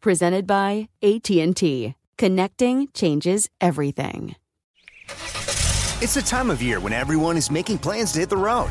Presented by AT&T. Connecting changes everything. It's the time of year when everyone is making plans to hit the road.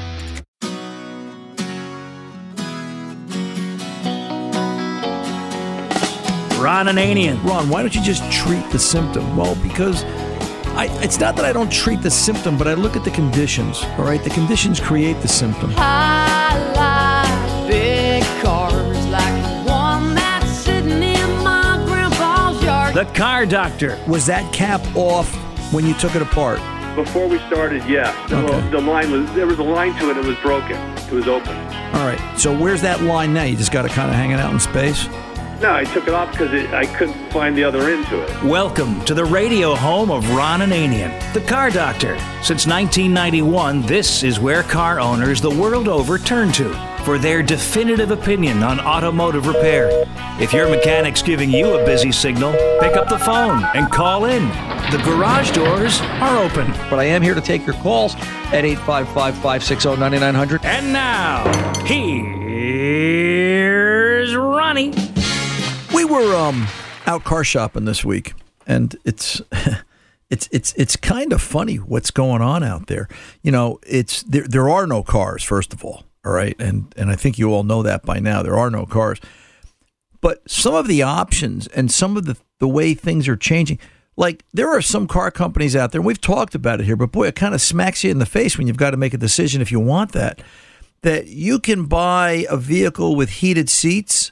Ron Ananian. Ron, why don't you just treat the symptom? Well, because I, it's not that I don't treat the symptom, but I look at the conditions. All right, the conditions create the symptom. I like big cars like the one that's sitting in my grandpa's yard. The car doctor. Was that cap off when you took it apart? Before we started, yeah. The, Okay. the line was there was a line to it. It was broken. It was open. All right, so where's that line now? You just got it kind of hanging out in space? No, I took it off because I couldn't find the other end to it. Welcome to the radio home of Ron Ananian, the car doctor. Since 1991, this is where car owners the world over turn to for their definitive opinion on automotive repair. If your mechanic's giving you a busy signal, pick up the phone and call in. The garage doors are open. But I am here to take your calls at 855 560 9900. And now, here's Ronnie. We were um, out car shopping this week, and it's it's it's it's kind of funny what's going on out there. You know, it's there. There are no cars, first of all. All right, and and I think you all know that by now. There are no cars, but some of the options and some of the the way things are changing. Like there are some car companies out there, and we've talked about it here, but boy, it kind of smacks you in the face when you've got to make a decision if you want that. That you can buy a vehicle with heated seats,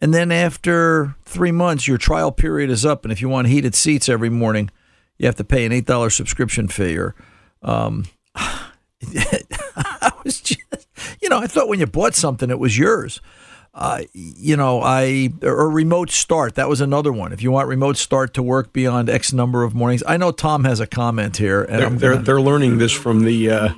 and then after three months, your trial period is up, and if you want heated seats every morning, you have to pay an eight dollar subscription fee. Or, um, I was just, you know, I thought when you bought something, it was yours. Uh, you know, I or remote start. That was another one. If you want remote start to work beyond X number of mornings, I know Tom has a comment here. And They're, I'm they're, they're learning this from the uh,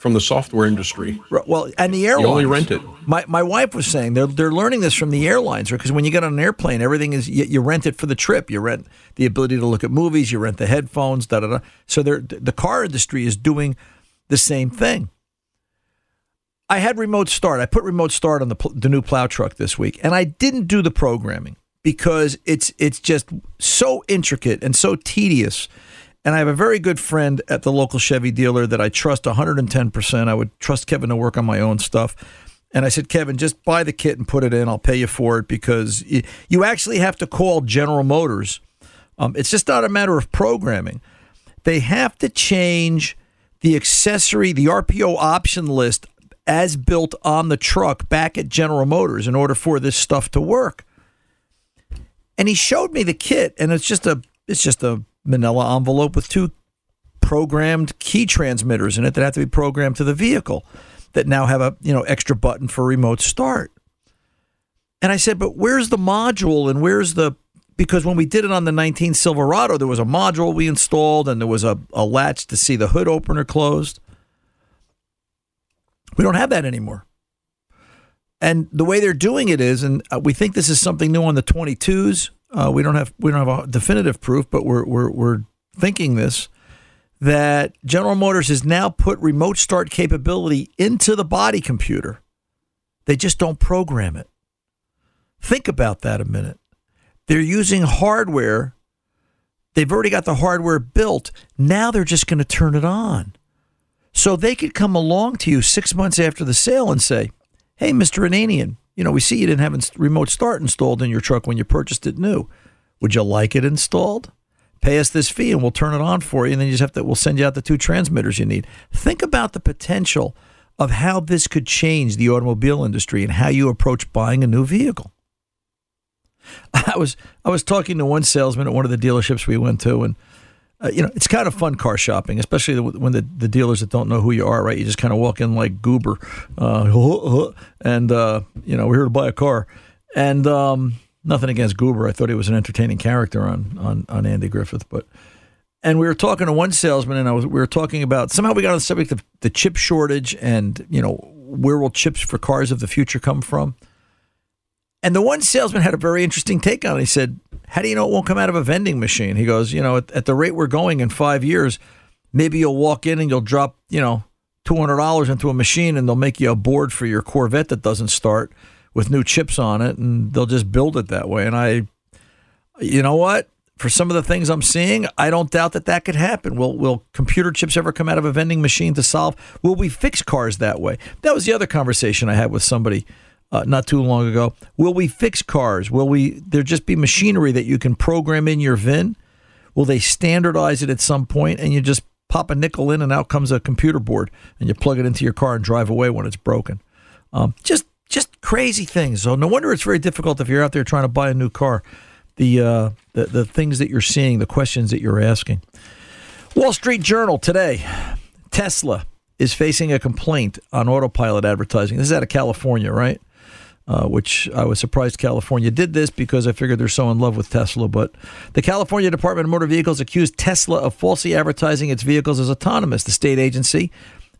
from the software industry. Well, and the airlines. You only rent it. My my wife was saying they're they're learning this from the airlines because when you get on an airplane, everything is you, you rent it for the trip. You rent the ability to look at movies. You rent the headphones. Da da da. So they're, the car industry is doing the same thing. I had remote start. I put remote start on the the new plow truck this week, and I didn't do the programming because it's it's just so intricate and so tedious. And I have a very good friend at the local Chevy dealer that I trust 110%. I would trust Kevin to work on my own stuff. And I said, Kevin, just buy the kit and put it in. I'll pay you for it because you actually have to call General Motors. Um, it's just not a matter of programming. They have to change the accessory, the RPO option list as built on the truck back at General Motors in order for this stuff to work. And he showed me the kit, and it's just a it's just a manila envelope with two programmed key transmitters in it that have to be programmed to the vehicle that now have a you know extra button for remote start. And I said, but where's the module and where's the because when we did it on the 19 Silverado, there was a module we installed and there was a, a latch to see the hood opener closed. We don't have that anymore. And the way they're doing it is, and uh, we think this is something new on the 22s. Uh, we don't have we don't have a definitive proof, but we're we're we're thinking this that General Motors has now put remote start capability into the body computer. They just don't program it. Think about that a minute. They're using hardware. They've already got the hardware built. Now they're just going to turn it on. So they could come along to you six months after the sale and say, Hey, Mr. Ananian, you know, we see you didn't have remote start installed in your truck when you purchased it new. Would you like it installed? Pay us this fee and we'll turn it on for you. And then you just have to, we'll send you out the two transmitters you need. Think about the potential of how this could change the automobile industry and how you approach buying a new vehicle. I was I was talking to one salesman at one of the dealerships we went to, and uh, you know it's kind of fun car shopping, especially when the, the dealers that don't know who you are, right? You just kind of walk in like goober, uh, and uh, you know we're here to buy a car, and um, nothing against Goober. I thought he was an entertaining character on on on Andy Griffith, but. And we were talking to one salesman, and I was we were talking about somehow we got on the subject of the chip shortage, and you know where will chips for cars of the future come from? And the one salesman had a very interesting take on it. He said, How do you know it won't come out of a vending machine? He goes, You know, at, at the rate we're going in five years, maybe you'll walk in and you'll drop, you know, $200 into a machine and they'll make you a board for your Corvette that doesn't start with new chips on it and they'll just build it that way. And I, you know what? For some of the things I'm seeing, I don't doubt that that could happen. Will will computer chips ever come out of a vending machine to solve? Will we fix cars that way? That was the other conversation I had with somebody uh, not too long ago. Will we fix cars? Will we there just be machinery that you can program in your VIN? Will they standardize it at some point and you just pop a nickel in and out comes a computer board and you plug it into your car and drive away when it's broken? Um, just just crazy things. So no wonder it's very difficult if you're out there trying to buy a new car. The uh, the the things that you're seeing, the questions that you're asking. Wall Street Journal today. Tesla is facing a complaint on autopilot advertising. This is out of California, right? Uh, which I was surprised California did this because I figured they're so in love with Tesla. But the California Department of Motor Vehicles accused Tesla of falsely advertising its vehicles as autonomous. The state agency,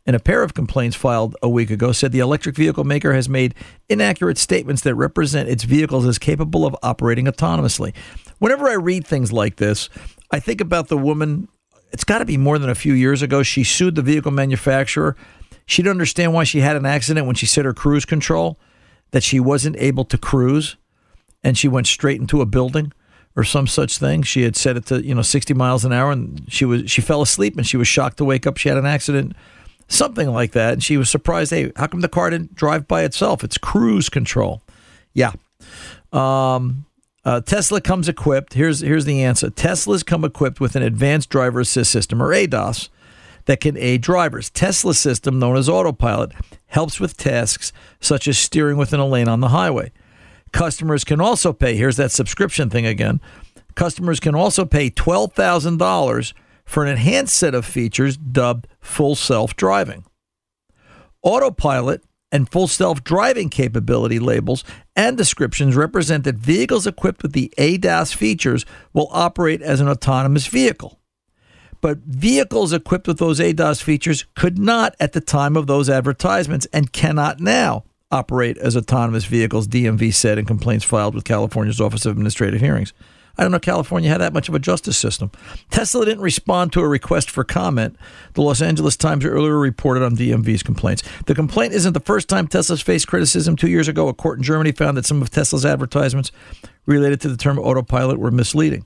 in a pair of complaints filed a week ago, said the electric vehicle maker has made inaccurate statements that represent its vehicles as capable of operating autonomously. Whenever I read things like this, I think about the woman. It's got to be more than a few years ago. She sued the vehicle manufacturer. She didn't understand why she had an accident when she set her cruise control that she wasn't able to cruise and she went straight into a building or some such thing. She had set it to, you know, 60 miles an hour and she was she fell asleep and she was shocked to wake up she had an accident something like that and she was surprised, "Hey, how come the car didn't drive by itself? It's cruise control." Yeah. Um uh, Tesla comes equipped. Here's here's the answer. Tesla's come equipped with an advanced driver assist system or ADAS that can aid drivers. Tesla's system known as autopilot helps with tasks such as steering within a lane on the highway. Customers can also pay, here's that subscription thing again. Customers can also pay $12,000 for an enhanced set of features dubbed full self driving. Autopilot and full self driving capability labels and descriptions represent that vehicles equipped with the ADAS features will operate as an autonomous vehicle. But vehicles equipped with those ADAS features could not at the time of those advertisements and cannot now operate as autonomous vehicles, DMV said in complaints filed with California's Office of Administrative Hearings. I don't know California had that much of a justice system. Tesla didn't respond to a request for comment. The Los Angeles Times earlier reported on DMV's complaints. The complaint isn't the first time Tesla's faced criticism. Two years ago, a court in Germany found that some of Tesla's advertisements related to the term autopilot were misleading.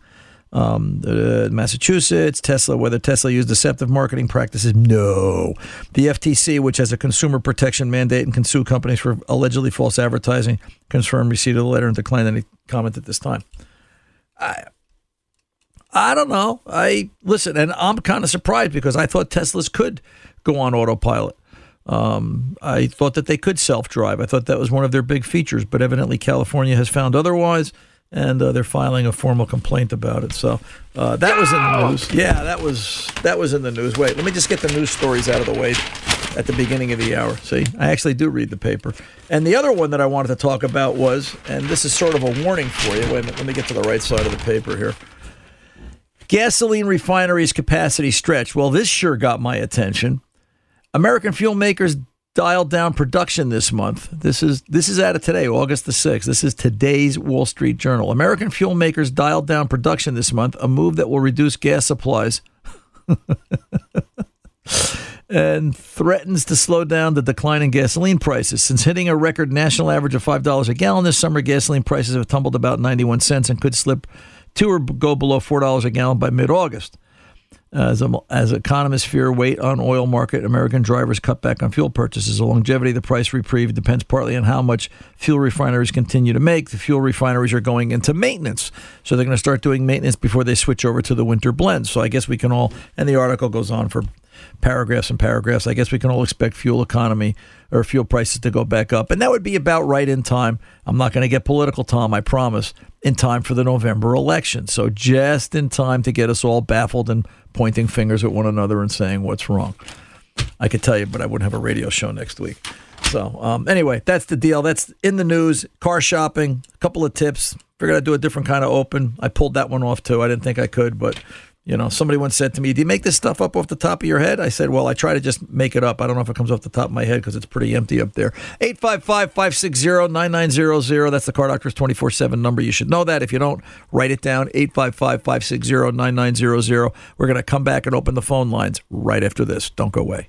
Um, uh, Massachusetts, Tesla, whether Tesla used deceptive marketing practices. No. The FTC, which has a consumer protection mandate and can sue companies for allegedly false advertising, confirmed receipt of the letter and declined any comment at this time. I, I don't know. I listen, and I'm kind of surprised because I thought Teslas could go on autopilot. Um, I thought that they could self drive. I thought that was one of their big features, but evidently California has found otherwise and uh, they're filing a formal complaint about it. So uh, that was in the news. Yeah, that was that was in the news. Wait, let me just get the news stories out of the way at the beginning of the hour. See, I actually do read the paper. And the other one that I wanted to talk about was, and this is sort of a warning for you. Wait a minute, let me get to the right side of the paper here. Gasoline refineries capacity stretch. Well, this sure got my attention. American fuel makers dialed down production this month. This is this is out of today, August the 6th. This is today's Wall Street Journal. American fuel makers dialed down production this month, a move that will reduce gas supplies. and threatens to slow down the decline in gasoline prices. Since hitting a record national average of $5 a gallon this summer, gasoline prices have tumbled about 91 cents and could slip to or go below $4 a gallon by mid August. As, as economists fear weight on oil market, American drivers cut back on fuel purchases. The longevity of the price reprieve depends partly on how much fuel refineries continue to make. The fuel refineries are going into maintenance, so they're going to start doing maintenance before they switch over to the winter blends. So I guess we can all, and the article goes on for paragraphs and paragraphs. I guess we can all expect fuel economy or fuel prices to go back up, and that would be about right in time. I'm not going to get political, Tom. I promise. In time for the November election, so just in time to get us all baffled and pointing fingers at one another and saying what's wrong. I could tell you, but I wouldn't have a radio show next week. So um, anyway, that's the deal. That's in the news. Car shopping. A couple of tips. Figured I'd do a different kind of open. I pulled that one off too. I didn't think I could, but you know, somebody once said to me, "Do you make this stuff up off the top of your head?" I said, "Well, I try to just make it up. I don't know if it comes off the top of my head because it's pretty empty up there." 855-560-9900. That's the Car Doctor's 24/7 number. You should know that. If you don't, write it down. 855-560-9900. We're going to come back and open the phone lines right after this. Don't go away.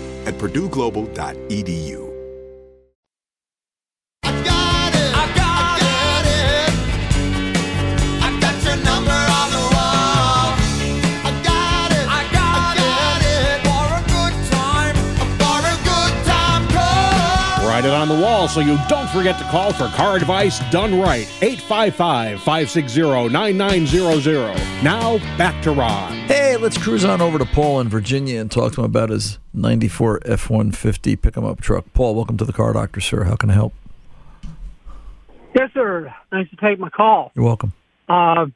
at purdueglobal.edu. on the wall so you don't forget to call for car advice done right. 855 560 9900. Now, back to Ron. Hey, let's cruise on over to Paul in Virginia and talk to him about his 94 F 150 pick 'em up truck. Paul, welcome to the car doctor, sir. How can I help? Yes, sir. Thanks to take my call. You're welcome. Uh,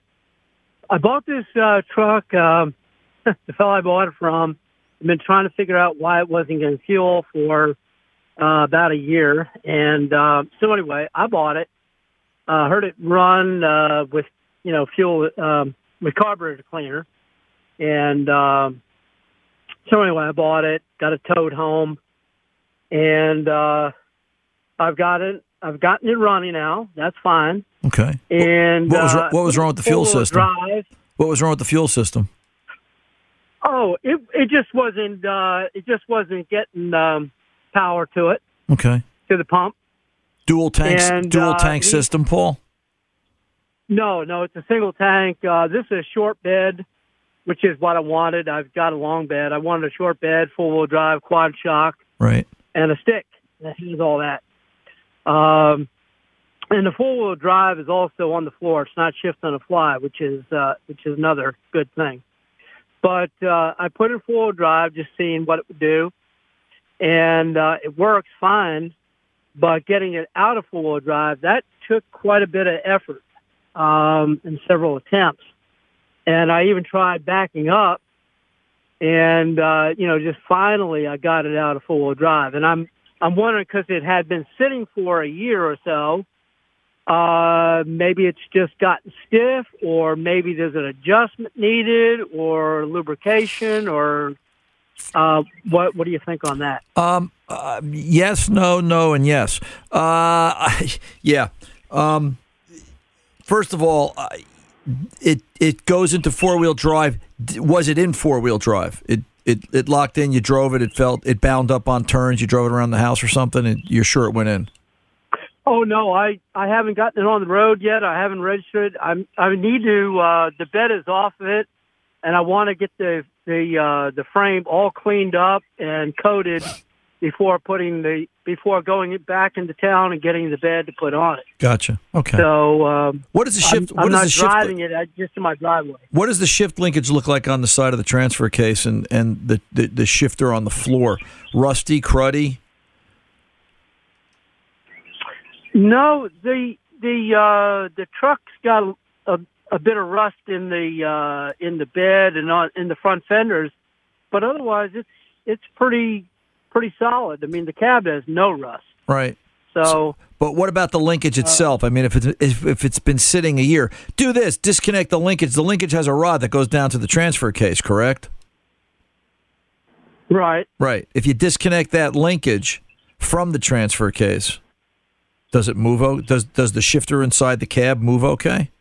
I bought this uh, truck. Um, the fellow I bought it from. I've been trying to figure out why it wasn't getting fuel for uh, about a year, and uh, so anyway, I bought it. Uh, heard it run uh, with you know fuel um, with carburetor cleaner, and um, so anyway, I bought it. Got it towed home, and uh, I've got it. I've gotten it running now. That's fine. Okay. And What was, uh, what was wrong with the fuel system? Drive. What was wrong with the fuel system? Oh, it it just wasn't uh, it just wasn't getting um, power to it Okay. to the pump. Dual tank, And, dual uh, tank he- system, Paul. No, no, it's a single tank. Uh, this is a short bed, which is what I wanted. I've got a long bed. I wanted a short bed, four wheel drive, quad shock, Right. and a stick that has all that. Um, and the four wheel drive is also on the floor. It's not shift on the fly, which is uh, which is another good thing. But uh, I put it in four wheel drive, just seeing what it would do, and uh, it works fine. But getting it out of four wheel drive that took quite a bit of effort um, and several attempts. And I even tried backing up, and uh, you know, just finally I got it out of four wheel drive. And I'm I'm wondering because it had been sitting for a year or so. Uh, maybe it's just gotten stiff, or maybe there's an adjustment needed, or lubrication, or uh, what? What do you think on that? Um, uh, yes, no, no, and yes. Uh, yeah. Um, first of all, uh, it it goes into four wheel drive. Was it in four wheel drive? It it it locked in. You drove it. It felt it bound up on turns. You drove it around the house or something, and you're sure it went in. Oh no, I I haven't gotten it on the road yet. I haven't registered. I'm I need to. Uh, the bed is off of it, and I want to get the the uh, the frame all cleaned up and coated before putting the before going it back into town and getting the bed to put on it. Gotcha. Okay. So um, What is the shift- I'm, what I'm not the shift- driving it. I, just in my driveway. What does the shift linkage look like on the side of the transfer case and and the the, the shifter on the floor? Rusty, cruddy. No, the the uh, the truck's got a, bit of rust in the uh, in the bed and on in the front fenders, but otherwise it's it's pretty pretty solid. I mean, the cab has no rust. Right. So, but what about the linkage itself? I mean, if it's if, if it's been sitting a year, do this: disconnect the linkage. The linkage has a rod that goes down to the transfer case, correct? Right. Right. If you disconnect that linkage from the transfer case, does it move? o- Does does the shifter inside the cab move okay?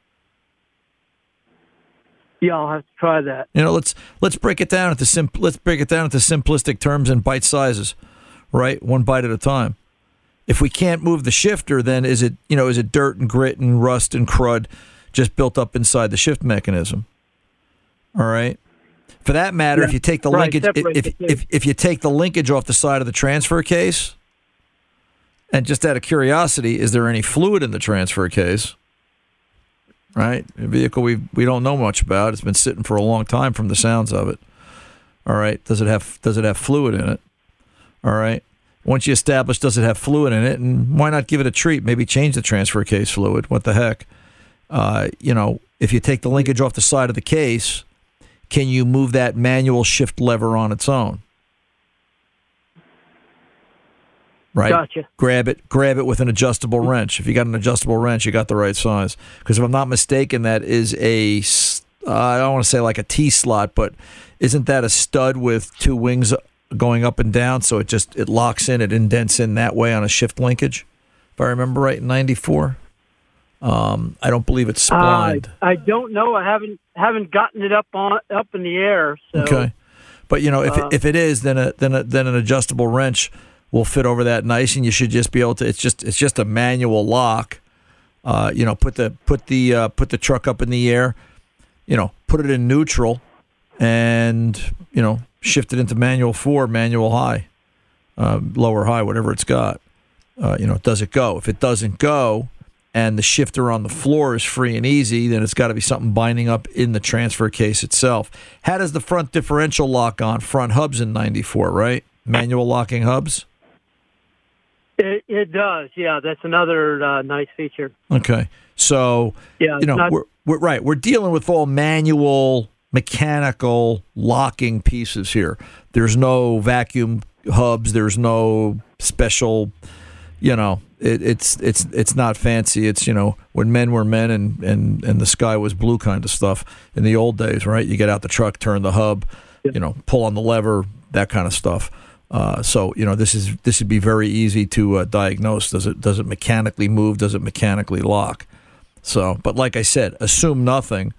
Yeah, I'll have to try that. You know, let's let's break it down into sim- let's break it down into simplistic terms and bite sizes, right? One bite at a time. If we can't move the shifter, then is it you know is it dirt and grit and rust and crud just built up inside the shift mechanism? All right. For that matter, if you take the Right, linkage, if, the if, if if you take the linkage off the side of the transfer case, and just out of curiosity, is there any fluid in the transfer case? Right, a vehicle we we don't know much about. It's been sitting for a long time, from the sounds of it. All right, does it have does it have fluid in it? All right, Once you establish does it have fluid in it, and why not give it a treat? Maybe change the transfer case fluid. What the heck? Uh, you know, if you take the linkage off the side of the case, can you move that manual shift lever on its own? Right. Gotcha. Grab it. Grab it with an adjustable wrench. If you got an adjustable wrench, you got the right size. Because if I'm not mistaken, that is a. Uh, I don't want to say like a T slot, but isn't that a stud with two wings going up and down? So it just it locks in, it indents in that way on a shift linkage. If I remember right, in '94. Um, I don't believe it's Uh, splined. I don't know. I haven't haven't gotten it up on up in the air. So. Okay, but you know if Uh, it, if it is, then a then a, then an adjustable wrench will fit over that nice, and you should just be able to. It's just it's just a manual lock. Uh, you know, put the put the uh, put the truck up in the air. You know, put it in neutral, and you know shift it into manual four, manual high, uh, lower high, whatever it's got. Uh, you know, does it go? If it doesn't go, and the shifter on the floor is free and easy, then it's got to be something binding up in the transfer case itself. How does the front differential lock on front hubs in '94? Right, manual locking hubs. It, it does. Yeah, that's another uh, nice feature. Okay, so Yeah, you know not- we're, we're right. We're dealing with all manual, mechanical locking pieces here. There's no vacuum hubs. There's no special. You know, it, it's it's it's not fancy. It's you know when men were men and and and the sky was blue kind of stuff in the old days, right? You get out the truck, turn the hub, you know, pull on the lever, that kind of stuff. Uh, so you know this is this would be very easy to uh, diagnose. Does it does it mechanically move? Does it mechanically lock? So, but like I said, assume nothing.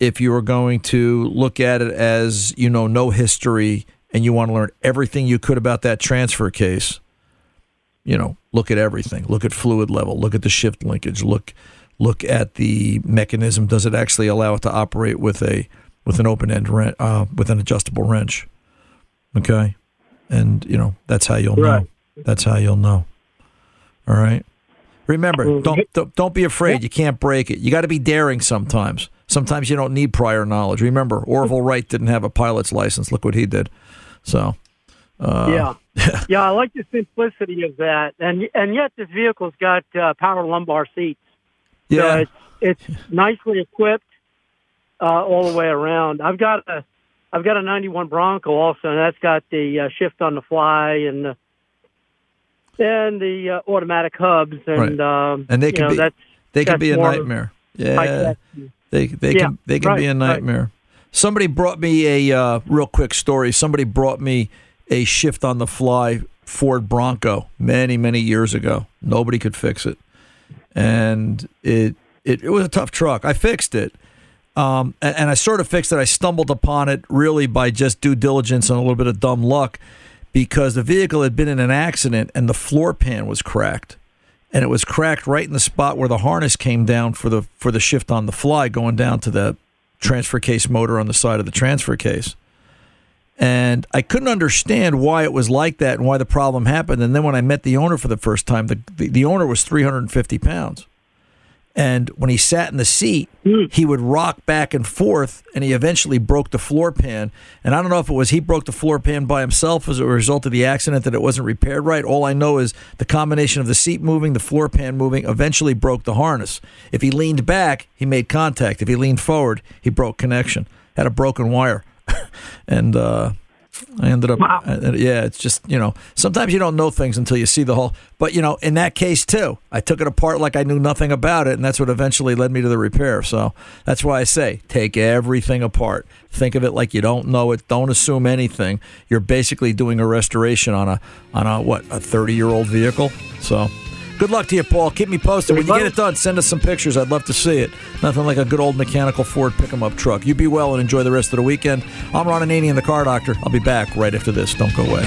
If you are going to look at it as you know no history and you want to learn everything you could about that transfer case, you know, look at everything. Look at fluid level. Look at the shift linkage. Look look at the mechanism. Does it actually allow it to operate with a with an open end wrench, uh, with an adjustable wrench? Okay, and you know that's how you'll Right. know. That's how you'll know. All right. Remember, don't don't, don't be afraid. You can't break it. You got to be daring sometimes. Sometimes you don't need prior knowledge. Remember, Orville Wright didn't have a pilot's license. Look what he did. So, uh, yeah, yeah. I like the simplicity of that, and and yet this vehicle's got uh, power lumbar seats. So Yeah. it's, it's nicely equipped uh, all the way around. I've got a I've got a '91 Bronco also, and that's got the uh, shift on the fly and the and the uh, automatic hubs, and um, and they you can know, be that's, they can be a nightmare. Yeah, they they Yeah, can they can be right, a right. nightmare. Somebody brought me a uh, real quick story. Somebody brought me a shift on the fly Ford Bronco many many years ago. Nobody could fix it, and it it, it was a tough truck. I fixed it. Um, and, and I sort of fixed it. I stumbled upon it really by just due diligence and a little bit of dumb luck because the vehicle had been in an accident and the floor pan was cracked. And it was cracked right in the spot where the harness came down for the for the shift on the fly going down to the transfer case motor on the side of the transfer case. And I couldn't understand why it was like that and why the problem happened. And then when I met the owner for the first time the the, the owner was 350 pounds and when he sat in the seat, he would rock back and forth, and he eventually broke the floor pan. And I don't know if it was he broke the floor pan by himself as a result of the accident that it wasn't repaired right. All I know is the combination of the seat moving, the floor pan moving, eventually broke the harness. If he leaned back, he made contact. If he leaned forward, he broke connection. Had a broken wire, and uh, I ended up. uh, yeah, it's just you know sometimes you don't know things until you see the whole. But you know, in that case too, I took it apart like I knew nothing about it, and that's what eventually led me to the repair. So that's why I say take everything apart. Think of it like you don't know it. Don't assume anything. You're basically doing a restoration on a on a what a 30 year old vehicle. So. Good luck to you, Paul. Keep me posted. When you get it done, send us some pictures. I'd love to see it. Nothing like a good old mechanical Ford pick 'em up truck. You be well and enjoy the rest of the weekend. I'm Ron Ananian, the car doctor. I'll be back right after this. Don't go away.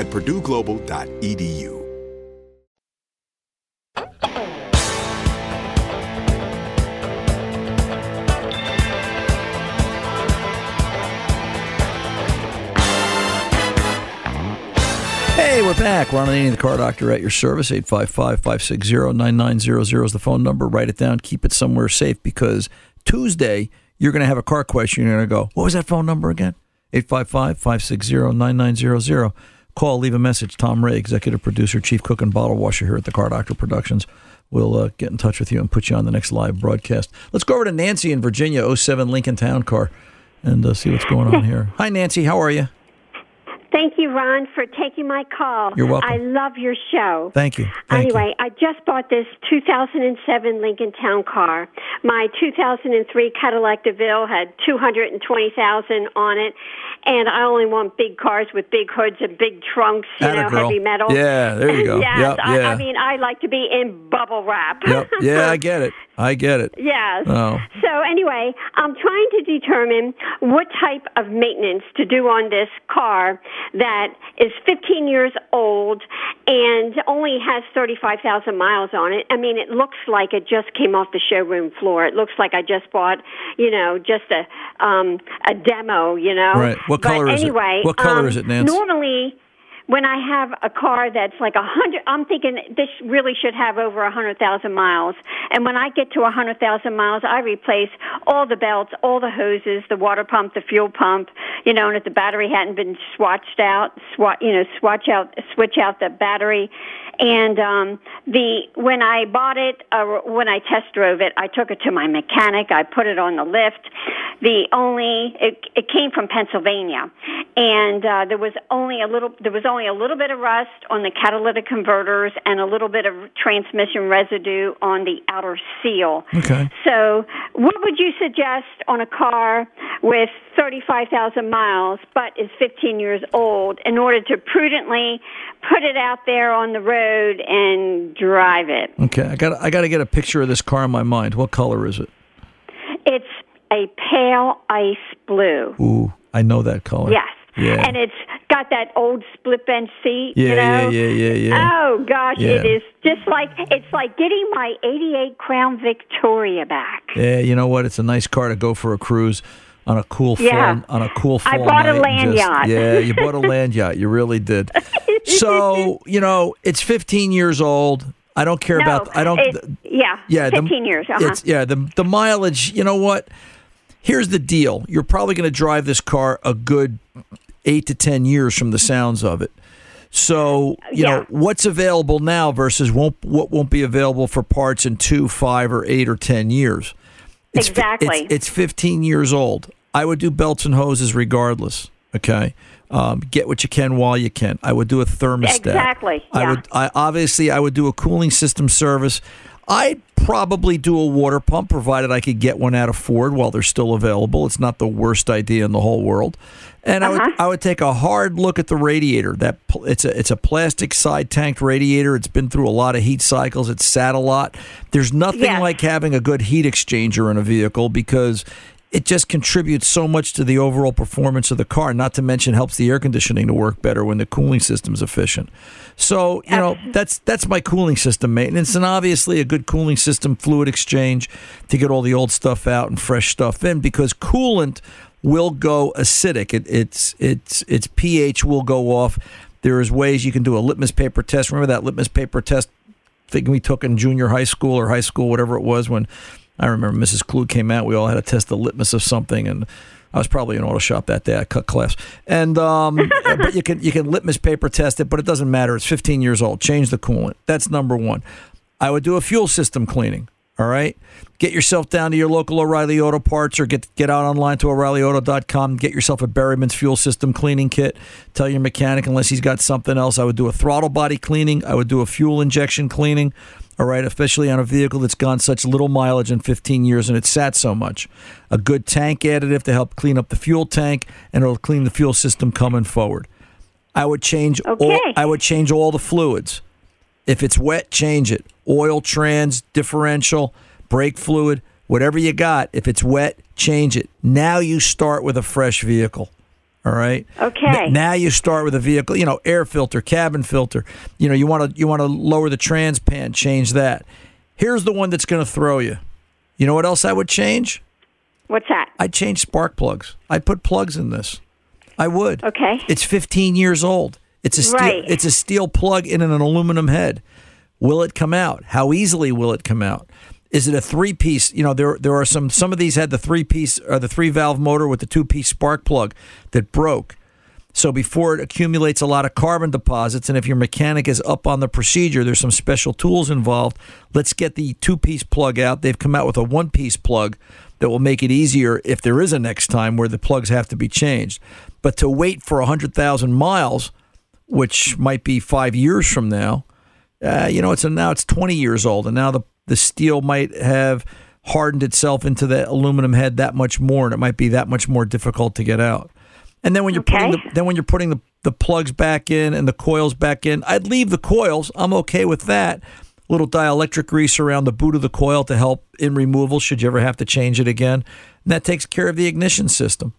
at purdueglobal.edu. Hey, we're back. Ron Ananian, the car doctor at your service. 855-560-9900 is the phone number. Write it down. Keep it somewhere safe because Tuesday you're going to have a car question. You're going to go, what was that phone number again? 855-560-9900. Call, leave a message. Tom Ray, executive producer, chief cook, and bottle washer here at the Car Doctor Productions. We'll uh, get in touch with you and put you on the next live broadcast. Let's go over to Nancy in Virginia, 07 Lincoln Town Car, and uh, see what's going on here. Hi, Nancy. How are you? Thank you, Ron, for taking my call. You're welcome. I love your show. Thank you. Thank anyway, I just bought this 2007 Lincoln Town car. My 2003 Cadillac DeVille had 220,000 on it, and I only want big cars with big hoods and big trunks, you Atta know, girl. heavy metal. Yeah, there you go. yes, Yep, I, yeah. I mean, I like to be in bubble wrap. Yep. Yeah, I get it. I get it. Yes. Oh. So anyway, I'm trying to determine what type of maintenance to do on this car that is 15 years old and only has 35,000 miles on it. I mean, it looks like it just came off the showroom floor. It looks like I just bought, you know, just a um a demo, you know. Right. What But color is it? anyway, What color um, is it, Nance? Normally when I have a car that's like a hundred, I'm thinking this really should have over a hundred thousand miles. And when I get to a hundred thousand miles, I replace all the belts, all the hoses, the water pump, the fuel pump, you know, and if the battery hadn't been swatched out, swat, you know, swatch out, switch out the battery. And um, the when I bought it, uh, when I test drove it, I took it to my mechanic. I put it on the lift. The only it, it came from Pennsylvania, and uh, there was only a little there was only a little bit of rust on the catalytic converters and a little bit of transmission residue on the outer seal. Okay. So, what would you suggest on a car with 35,000 miles but is 15 years old in order to prudently put it out there on the road and drive it? Okay, I got I got to get a picture of this car in my mind. What color is it? It's a pale ice blue. Ooh, I know that color. Yes. Yeah. And it's got that old split bench seat. Yeah, you yeah, yeah, yeah, yeah. Oh gosh, Yeah. it is just like it's like getting my '88 Crown Victoria back. Yeah, you know what? It's a nice car to go for a cruise on a cool fall Yeah. on a cool fall I bought a land just- yacht. Yeah, you bought a land yacht. You really did. So you know, it's 15 years old. I don't care no, about. I don't. it- yeah. yeah, the- 15 years. Uh-huh. It's yeah, the the mileage. You know what? Here's the deal. You're probably going to drive this car a good eight to ten years from the sounds of it. So you know what's available now versus won't what won't be available for parts in two, five, or eight or ten years. It's, fi- Exactly. It's, it's 15 years old. I would do belts and hoses regardless. Okay. Um, get what you can while you can. I would do a thermostat. Exactly, I yeah. would. I obviously I would do a cooling system service. I'd probably do a water pump, provided I could get one out of Ford while they're still available. It's not the worst idea in the whole world. And I would Uh-huh. I would take a hard look at the radiator. That it's a it's a plastic side tanked radiator. It's been through a lot of heat cycles. It's sat a lot. There's nothing Yes. like having a good heat exchanger in a vehicle because it just contributes so much to the overall performance of the car. Not to mention helps the air conditioning to work better when the cooling system's efficient. So you know that's that's my cooling system maintenance, and obviously a good cooling system fluid exchange to get all the old stuff out and fresh stuff in because coolant will go acidic. It, it's it's its pH will go off. There is ways you can do a litmus paper test. Remember that litmus paper test thing we took in junior high school or high school, whatever it was, when I remember Mrs. Clue came out, we all had to test the litmus of something, and I was probably in auto shop that day. I cut class, and um, but you can you can litmus paper test it, but it doesn't matter. It's 15 years old. Change the coolant. That's number one. I would do a fuel system cleaning. All right. Get yourself down to your local O'Reilly Auto Parts or get get out online to O'ReillyAuto.com. Get yourself a Berryman's fuel system cleaning kit. Tell your mechanic unless he's got something else. I would do a throttle body cleaning. I would do a fuel injection cleaning. All right, especially on a vehicle that's gone such little mileage in 15 years and it sat so much. A good tank additive to help clean up the fuel tank and it'll clean the fuel system coming forward. I would change all, Okay. I would change all the fluids. If it's wet, change it. Oil, trans, differential, brake fluid, whatever you got. If it's wet, change it. Now you start with a fresh vehicle. All right. Okay. N- now you start with a vehicle, you know, air filter, cabin filter. You know, you want to you want to lower the trans pan, change that. Here's the one that's going to throw you. You know what else I would change? What's that? I'd change spark plugs. I'd put plugs in this. I would. Okay. It's 15 years old. It's a steel, Right. it's a steel plug in an aluminum head. Will it come out? How easily will it come out? Is it a three piece? You know, there there are some some of these had the three piece or the three valve motor with the two piece spark plug that broke. So before it accumulates a lot of carbon deposits, and if your mechanic is up on the procedure, there's some special tools involved. Let's get the two piece plug out. They've come out with a one piece plug that will make it easier if there is a next time where the plugs have to be changed. But to wait for 100,000 miles, which might be five years from now, uh, you know, it's a, now it's 20 years old, and now the the steel might have hardened itself into the aluminum head that much more, and it might be that much more difficult to get out. And then when you're putting the, then when you're putting the, the plugs back in and the coils back in, I'd leave the coils. I'm okay with that. Little dielectric grease around the boot of the coil to help in removal should you ever have to change it again. And that takes care of the ignition system.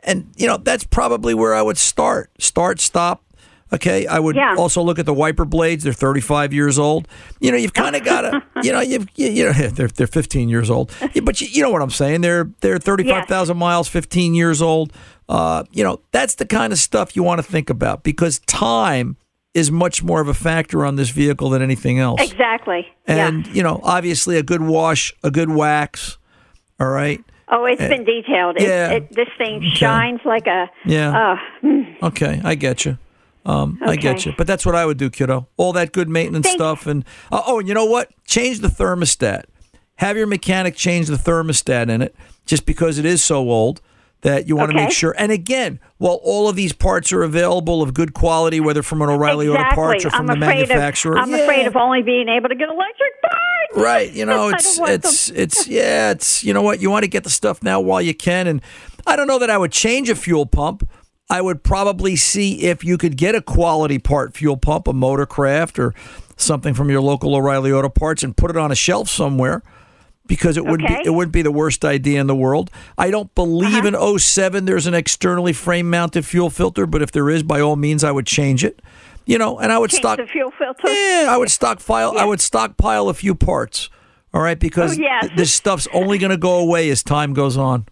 And you know, that's probably where I would start. Start, stop. Okay, I would Yeah. also look at the wiper blades. They're 35 years old. You know, you've kind of got to, you know, you've, you, you know, they're they're 15 years old. But you, you know what I'm saying? They're they're 35,000 miles, 15 years old. Uh, you know, that's the kind of stuff you want to think about because time is much more of a factor on this vehicle than anything else. Exactly. And yeah. you know, obviously, a good wash, a good wax. All right. Oh, it's been detailed. Yeah. it, this thing shines like a. Yeah. Uh, mm. Okay, I get you. Um, I get you. But that's what I would do, kiddo. All that good maintenance Thank- stuff, and uh, oh, and you know what? Change the thermostat. Have your mechanic change the thermostat in it, just because it is so old. that you want to make sure. And again, while all of these parts are available of good quality, whether from an O'Reilly Auto exactly. Parts or from I'm the manufacturer, Of, I'm yeah. afraid of only being able to get electric parts. Right. You know, it's it's it's yeah, it's you know what, you want to get the stuff now while you can and I don't know that I would change a fuel pump. I would probably see if you could get a quality part fuel pump, a Motorcraft or something from your local O'Reilly Auto Parts and put it on a shelf somewhere because it wouldn't Okay. be it wouldn't be the worst idea in the world. I don't believe in 07 there's an externally frame mounted fuel filter, but if there is by all means I would change it. You know, and I would Change stock the fuel filter. yeah, I would stockpile. I would stockpile a few parts. All right, because Oh, yes. th- this stuff's only going to go away as time goes on.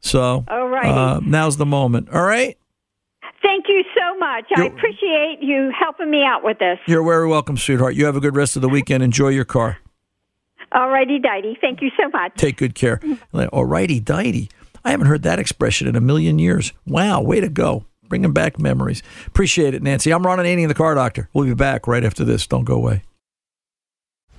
So, Alrighty. uh, now's the moment. All right, Thank you so much. I You're- appreciate you helping me out with this. you're very welcome, sweetheart. You have a good rest of the weekend. Enjoy your car. Alrighty, Dighty. Thank you so much. Take good care. Alrighty, dighty. I haven't heard that expression in a million years. Wow, way to go. Bringing back memories. Appreciate it, Nancy. I'm Ron and Ananian, the car doctor. We'll be back right after this. Don't go away.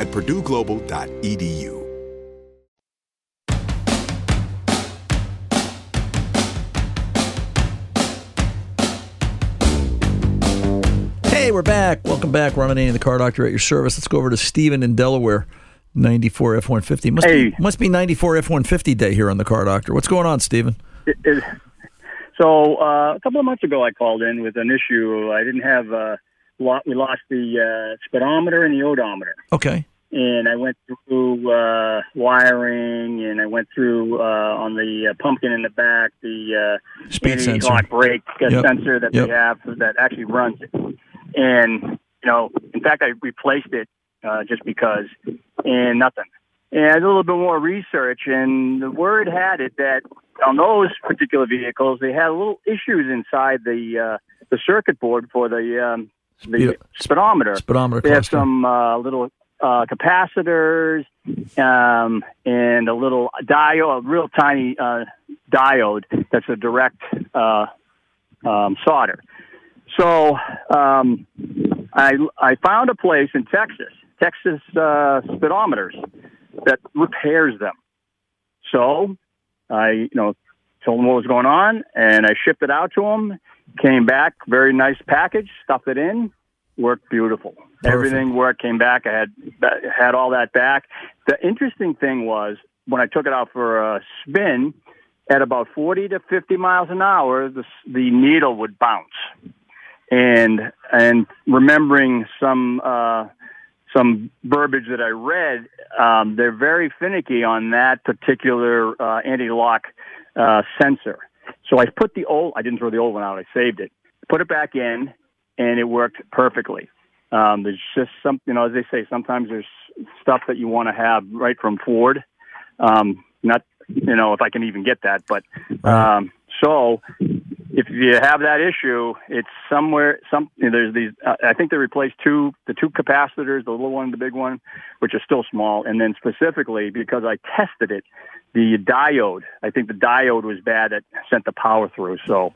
at purdueglobal.edu. Hey, we're back. Welcome back. Ron Ananian, the car doctor at your service. Let's go over to Stephen in Delaware. 94 F 150. Must, Hey. be, must be 94 F 150 day here on the car doctor. What's going on, Stephen? It, it, so uh, a couple of months ago, I called in with an issue. I didn't have uh, lot. We lost the uh, speedometer and the odometer, Okay. And I went through uh, wiring, and I went through uh, on the uh, pumpkin in the back the uh, Speed sensor. brake uh, Yep. sensor that Yep. they have that actually runs it. And you know, in fact, I replaced it uh, just because, and nothing. and I did a little bit more research, and the word had it that on those particular vehicles, they had a little issues inside the uh, the circuit board for the um, the speedometer. Speedometer They have some uh, little uh, capacitors um, and a little diode, a real tiny uh, diode that's a direct uh, um, solder. So um, I I found a place in Texas, Texas uh, speedometers that repairs them. So I you know told them what was going on, and I shipped it out to them. Came back, very nice package, stuffed it in, worked beautiful. Everything worked. Came back. I had had all that back. The interesting thing was when I took it out for a spin, at about forty to fifty miles an hour, the the needle would bounce. And and remembering some uh, some verbiage that I read, um, they're very finicky on that particular uh, anti-lock uh, sensor. So I put the old, I didn't throw the old one out, I saved it, put it back in, and it worked perfectly. Um, there's just some, you know, as they say, sometimes there's stuff that you want to have right from Ford. Um, not, you know, if I can even get that, but um, so if you have that issue, it's somewhere. Some you know, there's these. Uh, I think they replaced two, the two capacitors, the little one, the big one, which are still small, and then specifically because I tested it, the diode. I think the diode was bad that sent the power through. So.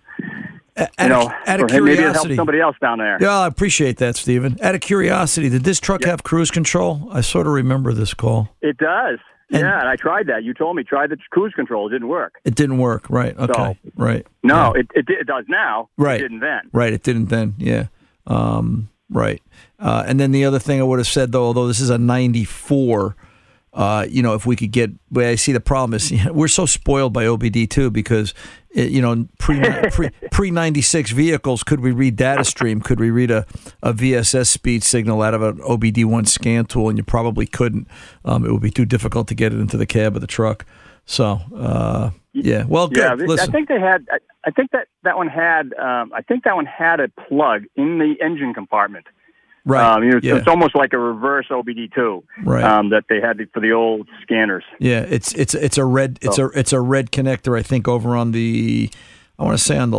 You know, of, out of or maybe it curiosity, somebody else down there. Yeah, I appreciate that, Stephen. Out of curiosity, did this truck have cruise control? I sort of remember this call. It does. yeah, and I tried that. You told me try the cruise control. It didn't work. It didn't work, right? Okay, right. No, it, it it does now. Right. It didn't then. Right, it didn't then. Yeah. Um, right. Uh, and then the other thing I would have said, though, although this is a 94, uh, you know, if we could get, where I see the problem is we're so spoiled by OBD two because, uh, you know, pre pre pre 96 vehicles, could we read data stream? Could we read a, a VSS speed signal out of an OBD1 scan tool? And you probably couldn't. Um, it would be too difficult to get it into the cab of the truck. So, uh, yeah. Well, good. Yeah, th- Listen. I think they had. I, I think that that one had. Um, I think that one had a plug in the engine compartment. Right. Um, you know, it's, yeah. it's almost like a reverse OBD2 Right. um, that they had for the old scanners. Yeah, it's it's it's a red it's So- a it's a red connector. I think over on the I want to say on the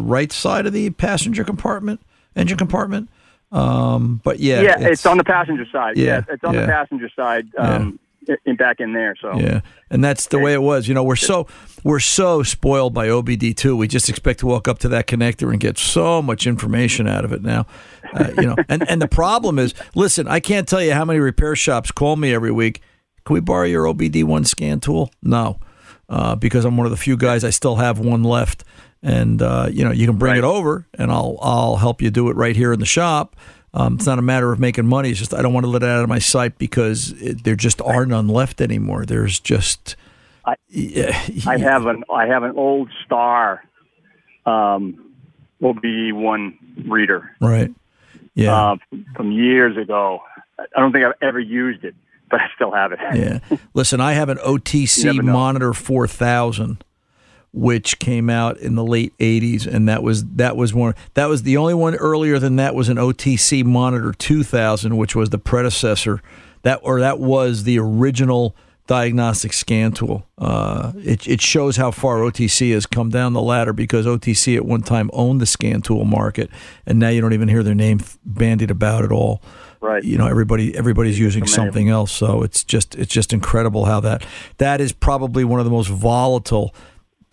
right side of the passenger compartment, engine compartment. Um, but yeah, Yeah, it's, on the passenger side. Yeah, Yeah, it's on yeah. the passenger side. Um, in, back in there. So Yeah, and that's the way it was. You know, we're so we're so spoiled by OBD two. We just expect to walk up to that connector and get so much information out of it now. Uh, you know, and and the problem is, listen, I can't tell you how many repair shops call me every week. Can we borrow your OBD one scan tool? No, uh, because I'm one of the few guys I still have one left. And uh, you know, you can bring it over, and I'll I'll help you do it right here in the shop. Um, it's not a matter of making money. It's just I don't want to let it out of my sight because it, there just are none left anymore. There's just I, I have an I have an old Star um, OBD one reader. right. Yeah. Uh, from years ago. I don't think I've ever used it, but I still have it. Yeah. Listen, I have an OTC. Monitor 4000 which came out in the late 80s and that was that was one that was the only one earlier than that was an OTC Monitor 2000 which was the predecessor that or that was the original diagnostic scan tool. Uh, it, it shows how far OTC has come down the ladder because OTC at one time owned the scan tool market, and now you don't even hear their name bandied about at all. Right. You know, everybody everybody's using something else, so it's just it's just incredible how that that is probably one of the most volatile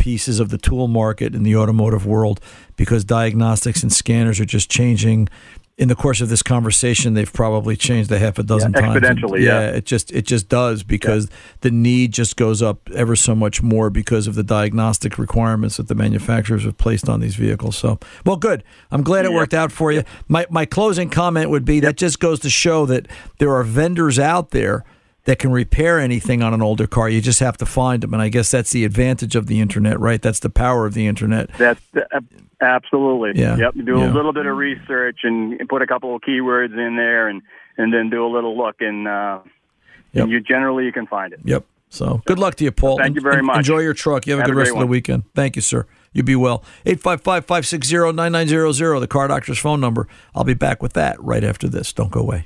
pieces of the tool market in the automotive world because diagnostics and scanners are just changing. In the course of this conversation they've probably changed a half a dozen Yeah, times. And, exponentially, yeah. it just it just does because the need just goes up ever so much more because of the diagnostic requirements that the manufacturers have placed on these vehicles. So well good. I'm glad it worked out for you. My my closing comment would be that just goes to show that there are vendors out there that can repair anything on an older car you just have to find them and i guess that's the advantage of the internet right that's the power of the internet That's uh, absolutely. Yeah. Yep. Do Yeah. a little bit of research and put a couple of keywords in there, and and then do a little look, and uh, Yep. and you generally you can find it. Yep. So good luck to you, Paul. Thank you very much. Enjoy your truck. You have a good a rest great of the weekend. Thank you, sir. You be well. 855 560 9900, the car doctor's phone number. I'll be back with that right after this. Don't go away.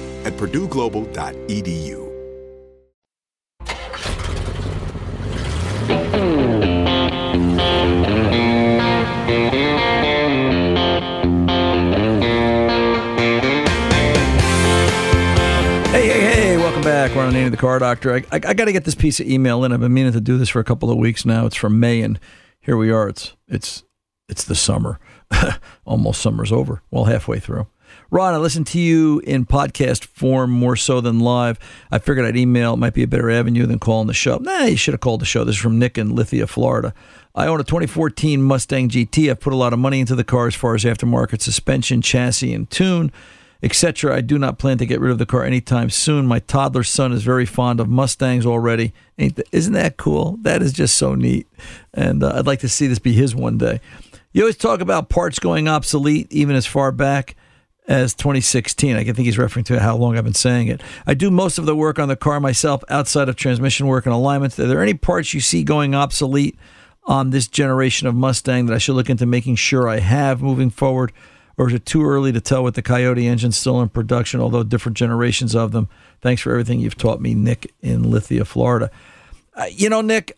at purdueglobal.edu. Hey, hey, hey, welcome back. We're on the Name of the Car Doctor. I, I, I got to get this piece of email in. I've been meaning to do this for a couple of weeks now. It's from May, and here we are. It's it's it's the summer. Almost summer's over. Well, halfway through. Ron, I listened to you in podcast form more so than live. I figured I'd email. It might be a better avenue than calling the show. Nah, you should have called the show. This is from Nick in Lithia, Florida. I own a 2014 Mustang GT. I've put a lot of money into the car as far as aftermarket suspension, chassis, and tune etc. I do not plan to get rid of the car anytime soon. My toddler son is very fond of Mustangs already. Ain't isn't that cool? That is just so neat. And uh, I'd like to see this be his one day. You always talk about parts going obsolete, even as far back as 2016. I can think he's referring to how long I've been saying it. I do most of the work on the car myself outside of transmission work and alignments. Are there any parts you see going obsolete on this generation of Mustang that I should look into making sure I have moving forward? Or is it too early to tell with the Coyote engine still in production, although different generations of them? Thanks for everything you've taught me, Nick in Lithia, Florida. Uh, you know, Nick,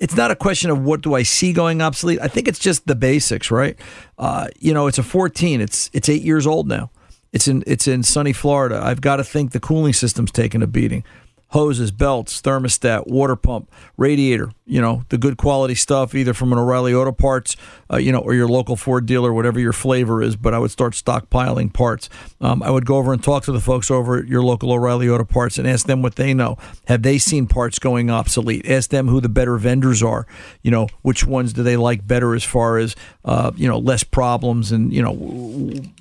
it's not a question of what do I see going obsolete. I think it's just the basics, right? Uh, you know, it's a 14. It's it's eight years old now. It's in it's in sunny Florida. I've got to think the cooling system's taking a beating. hoses, belts, thermostat, water pump, radiator, you know, the good quality stuff, either from an O'Reilly Auto Parts, uh, you know, or your local Ford dealer, whatever your flavor is. But I would start stockpiling parts. Um, I would go over and talk to the folks over at your local O'Reilly Auto Parts and ask them what they know. Have they seen parts going obsolete? Ask them who the better vendors are. You know, which ones do they like better as far as, uh, you know, less problems and, you know,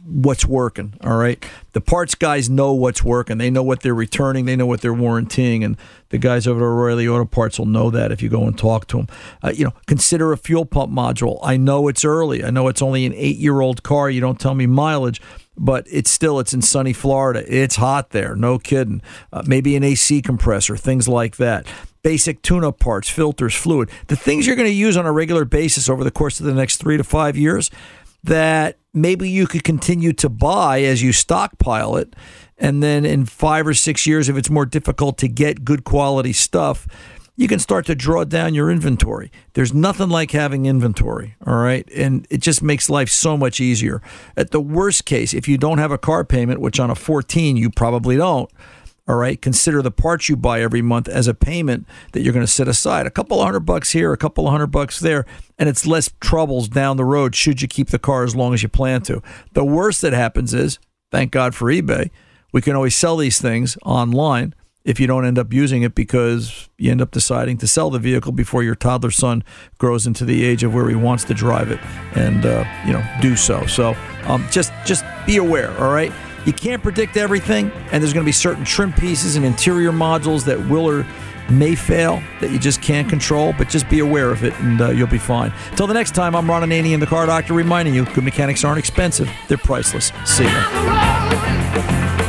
what's working. All right. The parts guys know what's working. They know what they're returning. They know what they're warranting. And the guys over at O'Reilly Auto Parts will know that if you go and talk to them. Uh, you know, consider a fuel pump module. I know it's early. I know it's only an eight year old car. You don't tell me mileage. But it's still it's in sunny Florida. It's hot there, no kidding. Uh, maybe an AC compressor, things like that basic tune-up parts, filters, fluid, the things you're going to use on a regular basis over the course of the next three to five years that maybe you could continue to buy as you stockpile it. And then in five or six years, if it's more difficult to get good quality stuff, you can start to draw down your inventory. There's nothing like having inventory, all right? And it just makes life so much easier. At the worst case, if you don't have a car payment, which on a 14 you probably don't, all right, consider the parts you buy every month as a payment that you're going to set aside. A couple of hundred bucks here, a couple of hundred bucks there, and it's less troubles down the road should you keep the car as long as you plan to. The worst that happens is, thank God for eBay, we can always sell these things online if you don't end up using it because you end up deciding to sell the vehicle before your toddler son grows into the age of where he wants to drive it and uh, you know do so. So um, just just be aware. All right. You can't predict everything, and there's going to be certain trim pieces and interior modules that will or may fail that you just can't control, but just be aware of it and uh, you'll be fine. Till the next time, I'm Ron Ananian, the car doctor, reminding you good mechanics aren't expensive, they're priceless. See you.